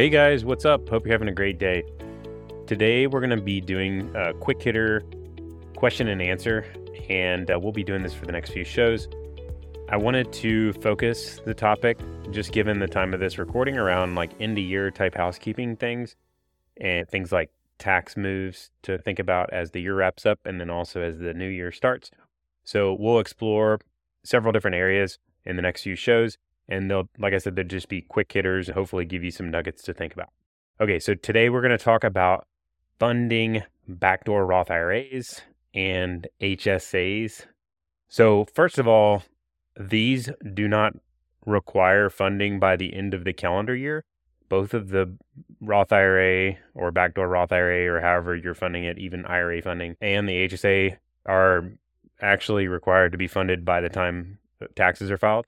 Hey guys, what's up? Hope you're having a great day. Today we're going to be doing a quick hitter question and answer, and uh, we'll be doing this for the next few shows. I wanted to focus the topic, just given the time of this recording, around like end of year type housekeeping things and things like tax moves to think about as the year wraps up and then also as the new year starts. So we'll explore several different areas in the next few shows. And they'll, like I said, they'll just be quick hitters and hopefully give you some nuggets to think about. Okay, so today we're going to talk about funding backdoor Roth IRAs and HSAs. So, first of all, these do not require funding by the end of the calendar year. Both of the Roth IRA or backdoor Roth IRA or however you're funding it, even IRA funding, and the HSA are actually required to be funded by the time taxes are filed.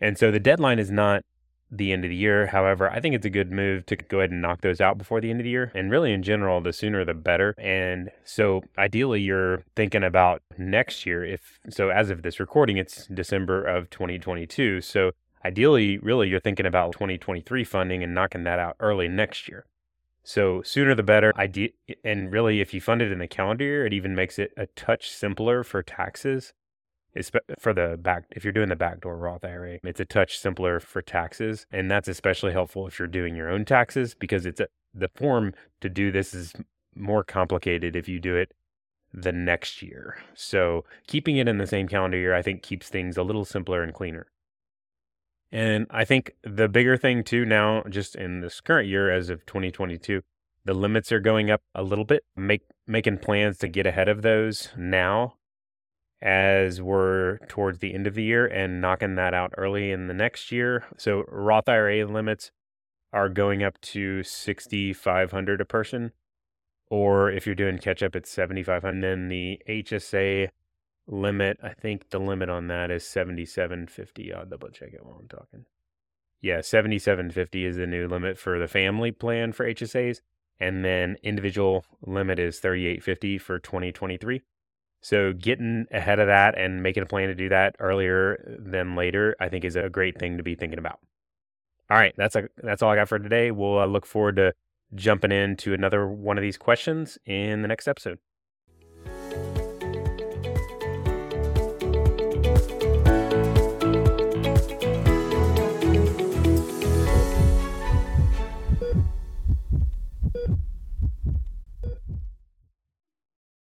And so the deadline is not the end of the year. However, I think it's a good move to go ahead and knock those out before the end of the year. And really, in general, the sooner the better. And so, ideally, you're thinking about next year. If so, as of this recording, it's December of 2022. So, ideally, really, you're thinking about 2023 funding and knocking that out early next year. So sooner the better. Ide- and really, if you fund it in the calendar year, it even makes it a touch simpler for taxes for the back if you're doing the backdoor Roth IRA, it's a touch simpler for taxes, and that's especially helpful if you're doing your own taxes because it's a, the form to do this is more complicated if you do it the next year. So keeping it in the same calendar year, I think, keeps things a little simpler and cleaner. And I think the bigger thing too now, just in this current year, as of 2022, the limits are going up a little bit. Make making plans to get ahead of those now as we're towards the end of the year and knocking that out early in the next year. So Roth IRA limits are going up to 6500 a person or if you're doing catch up it's 7500 and then the HSA limit, I think the limit on that is 7750. I'll double check it while I'm talking. Yeah, 7750 is the new limit for the family plan for HSAs and then individual limit is 3850 for 2023. So getting ahead of that and making a plan to do that earlier than later, I think is a great thing to be thinking about. All right, that's a, that's all I got for today. We'll uh, look forward to jumping into another one of these questions in the next episode.